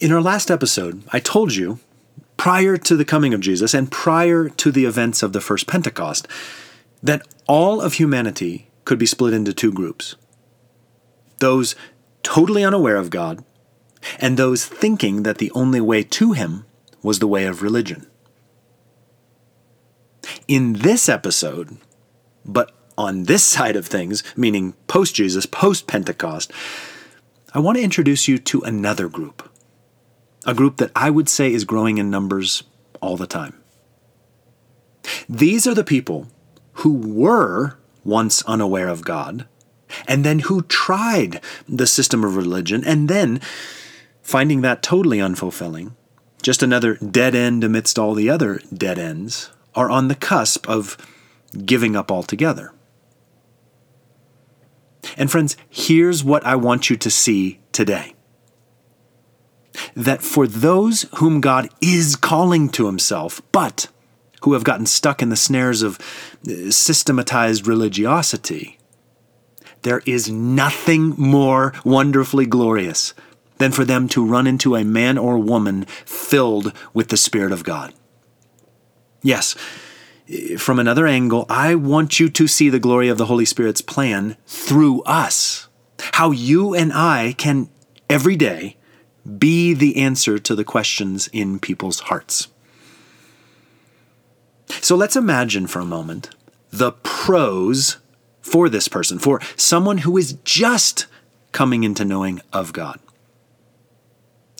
In our last episode, I told you, prior to the coming of Jesus and prior to the events of the first Pentecost, that all of humanity could be split into two groups those totally unaware of God, and those thinking that the only way to Him was the way of religion. In this episode, but on this side of things, meaning post Jesus, post Pentecost, I want to introduce you to another group. A group that I would say is growing in numbers all the time. These are the people who were once unaware of God, and then who tried the system of religion, and then, finding that totally unfulfilling, just another dead end amidst all the other dead ends, are on the cusp of giving up altogether. And friends, here's what I want you to see today that for those whom God is calling to himself, but who have gotten stuck in the snares of uh, systematized religiosity, there is nothing more wonderfully glorious than for them to run into a man or woman filled with the Spirit of God. Yes, from another angle, I want you to see the glory of the Holy Spirit's plan through us. How you and I can every day be the answer to the questions in people's hearts. So let's imagine for a moment the pros for this person, for someone who is just coming into knowing of God.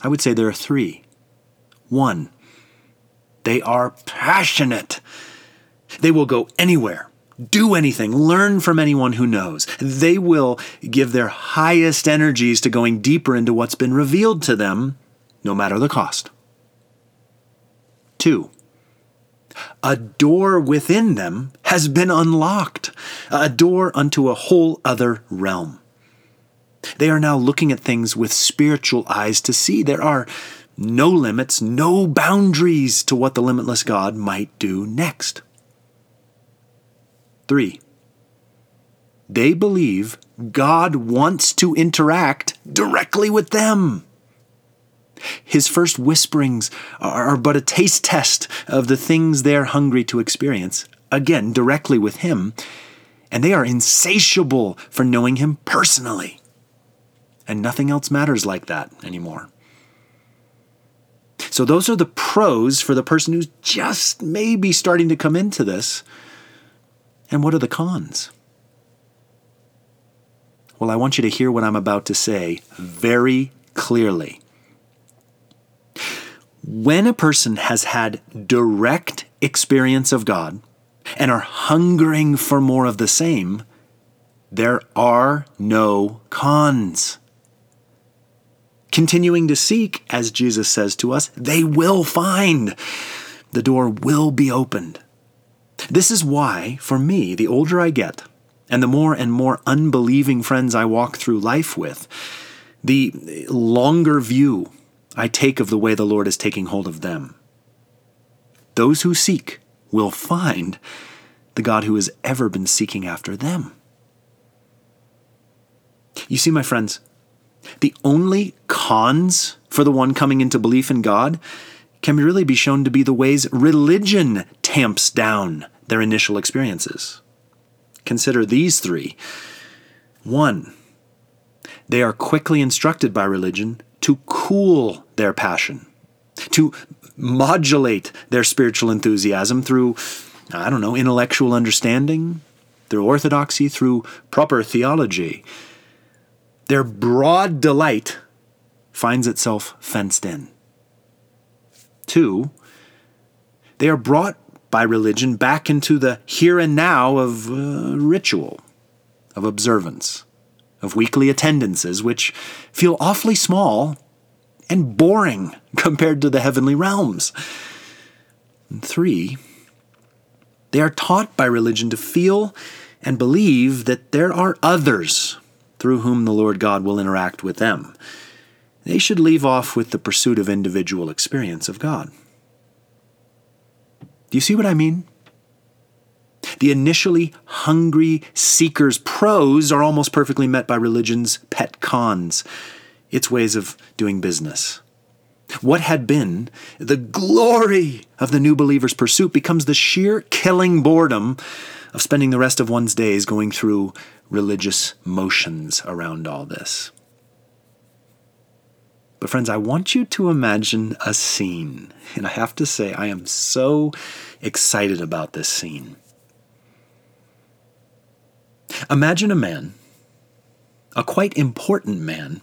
I would say there are three. One, they are passionate they will go anywhere, do anything, learn from anyone who knows. They will give their highest energies to going deeper into what's been revealed to them, no matter the cost. Two, a door within them has been unlocked, a door unto a whole other realm. They are now looking at things with spiritual eyes to see there are no limits, no boundaries to what the limitless God might do next. 3. They believe God wants to interact directly with them. His first whisperings are but a taste test of the things they're hungry to experience, again, directly with Him, and they are insatiable for knowing Him personally. And nothing else matters like that anymore. So, those are the pros for the person who's just maybe starting to come into this. And what are the cons? Well, I want you to hear what I'm about to say very clearly. When a person has had direct experience of God and are hungering for more of the same, there are no cons. Continuing to seek, as Jesus says to us, they will find. The door will be opened. This is why, for me, the older I get, and the more and more unbelieving friends I walk through life with, the longer view I take of the way the Lord is taking hold of them. Those who seek will find the God who has ever been seeking after them. You see, my friends, the only cons for the one coming into belief in God can really be shown to be the ways religion tamps down their initial experiences. Consider these three. One, they are quickly instructed by religion to cool their passion, to modulate their spiritual enthusiasm through, I don't know, intellectual understanding, through orthodoxy, through proper theology. Their broad delight finds itself fenced in. Two, they are brought by religion back into the here and now of uh, ritual, of observance, of weekly attendances, which feel awfully small and boring compared to the heavenly realms. And three, they are taught by religion to feel and believe that there are others through whom the Lord God will interact with them they should leave off with the pursuit of individual experience of God. Do you see what I mean? The initially hungry seeker's pros are almost perfectly met by religion's pet cons, its ways of doing business. What had been the glory of the new believer's pursuit becomes the sheer killing boredom of spending the rest of one's days going through religious motions around all this. But, friends, I want you to imagine a scene. And I have to say, I am so excited about this scene. Imagine a man, a quite important man,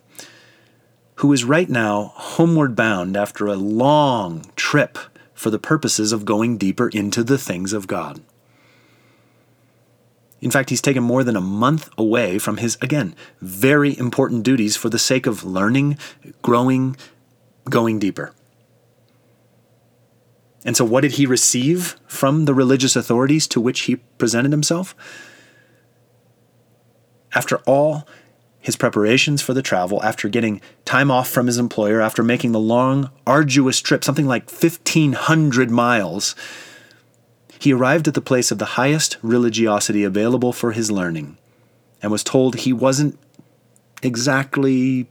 who is right now homeward bound after a long trip for the purposes of going deeper into the things of God. In fact, he's taken more than a month away from his, again, very important duties for the sake of learning, growing, going deeper. And so, what did he receive from the religious authorities to which he presented himself? After all his preparations for the travel, after getting time off from his employer, after making the long, arduous trip, something like 1,500 miles, he arrived at the place of the highest religiosity available for his learning and was told he wasn't exactly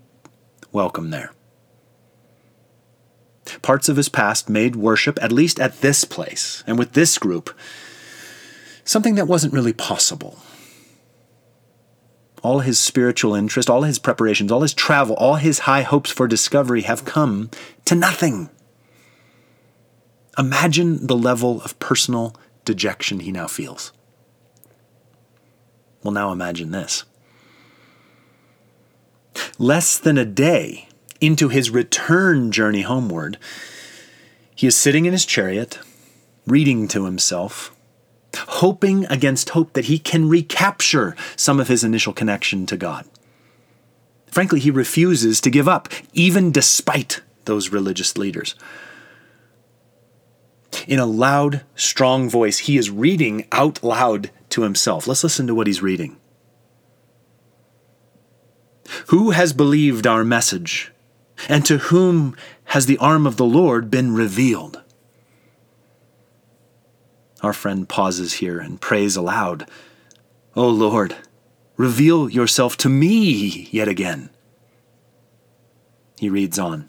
welcome there. Parts of his past made worship, at least at this place and with this group, something that wasn't really possible. All his spiritual interest, all his preparations, all his travel, all his high hopes for discovery have come to nothing. Imagine the level of personal dejection he now feels. Well, now imagine this. Less than a day into his return journey homeward, he is sitting in his chariot, reading to himself, hoping against hope that he can recapture some of his initial connection to God. Frankly, he refuses to give up, even despite those religious leaders. In a loud, strong voice, he is reading out loud to himself. Let's listen to what he's reading. Who has believed our message? And to whom has the arm of the Lord been revealed? Our friend pauses here and prays aloud, O Lord, reveal yourself to me yet again. He reads on.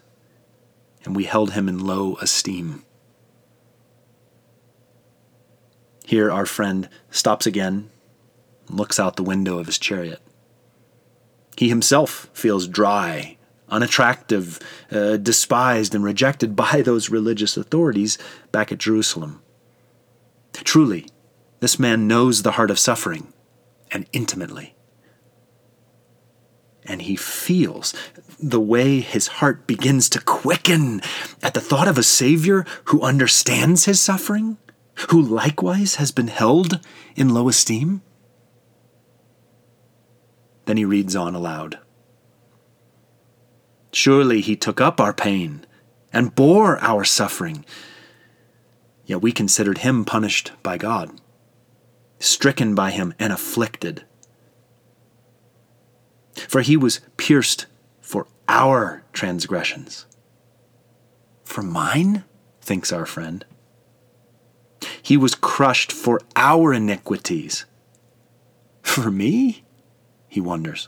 and we held him in low esteem. Here, our friend stops again and looks out the window of his chariot. He himself feels dry, unattractive, uh, despised, and rejected by those religious authorities back at Jerusalem. Truly, this man knows the heart of suffering, and intimately and he feels the way his heart begins to quicken at the thought of a Savior who understands his suffering, who likewise has been held in low esteem. Then he reads on aloud Surely he took up our pain and bore our suffering, yet we considered him punished by God, stricken by him and afflicted. For he was pierced for our transgressions. For mine, thinks our friend. He was crushed for our iniquities. For me? He wonders.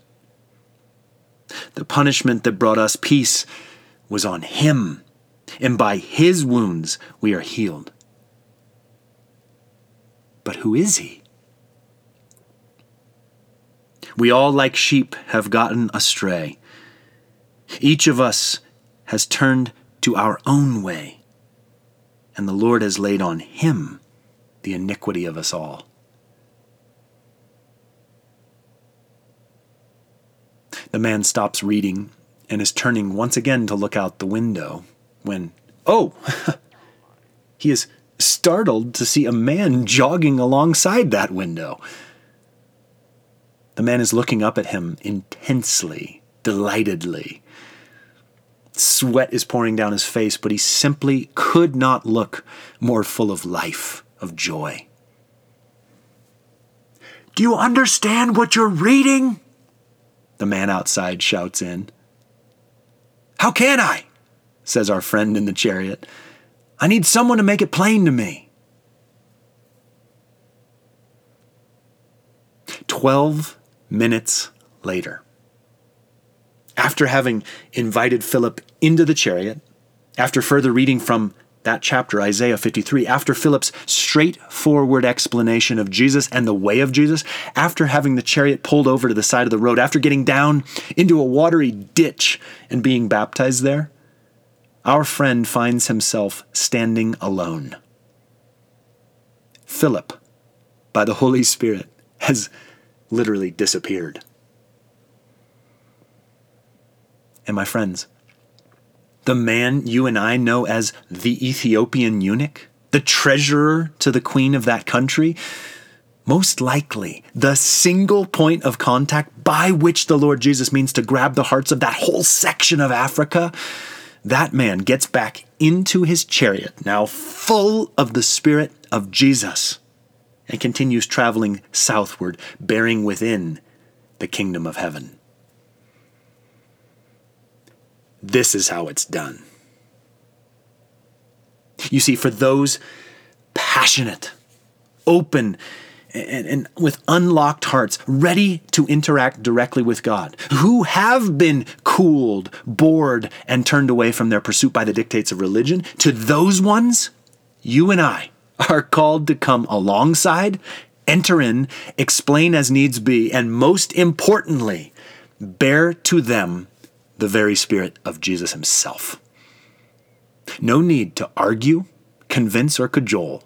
The punishment that brought us peace was on him, and by his wounds we are healed. But who is he? We all, like sheep, have gotten astray. Each of us has turned to our own way, and the Lord has laid on him the iniquity of us all. The man stops reading and is turning once again to look out the window when, oh, he is startled to see a man jogging alongside that window. The man is looking up at him intensely, delightedly. Sweat is pouring down his face, but he simply could not look more full of life, of joy. Do you understand what you're reading? The man outside shouts in. How can I? says our friend in the chariot. I need someone to make it plain to me. Twelve minutes later, after having invited Philip into the chariot, after further reading from that chapter, Isaiah 53, after Philip's straightforward explanation of Jesus and the way of Jesus, after having the chariot pulled over to the side of the road, after getting down into a watery ditch and being baptized there, our friend finds himself standing alone. Philip, by the Holy Spirit, has literally disappeared. And my friends, the man you and I know as the Ethiopian eunuch, the treasurer to the queen of that country, most likely the single point of contact by which the Lord Jesus means to grab the hearts of that whole section of Africa, that man gets back into his chariot, now full of the Spirit of Jesus, and continues traveling southward, bearing within the kingdom of heaven. This is how it's done. You see, for those passionate, open, and, and, with unlocked hearts, ready to interact directly with God, who have been cooled, bored, and turned away from their pursuit by the dictates of religion, to those ones, you and I are called to come alongside, enter in, explain as needs be, and most importantly, bear to them the very Spirit of Jesus Himself. No need to argue, convince, or cajole.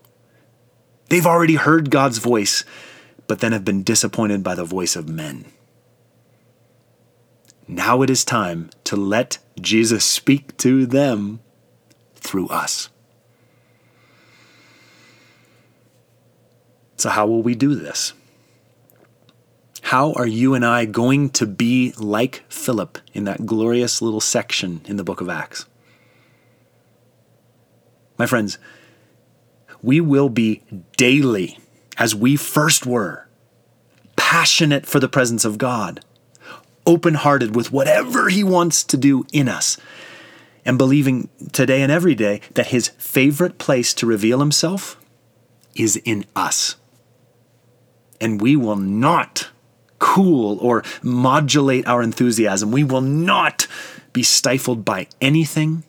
They've already heard God's voice, but then have been disappointed by the voice of men. Now it is time to let Jesus speak to them through us. So, how will we do this? How are you and I going to be like Philip in that glorious little section in the book of Acts? My friends, we will be daily, as we first were, passionate for the presence of God, open hearted with whatever He wants to do in us, and believing today and every day that His favorite place to reveal Himself is in us. And we will not cool or modulate our enthusiasm. We will not be stifled by anything.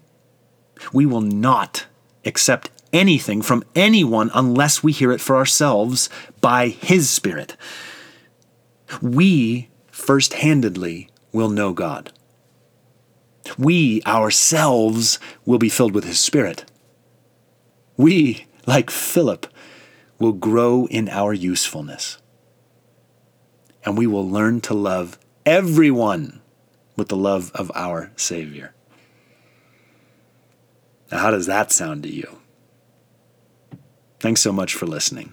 We will not accept anything from anyone unless we hear it for ourselves by His Spirit. We first handedly will know God. We ourselves will be filled with His Spirit. We, like Philip, will grow in our usefulness and we will learn to love everyone with the love of our Savior. Now, how does that sound to you? Thanks so much for listening.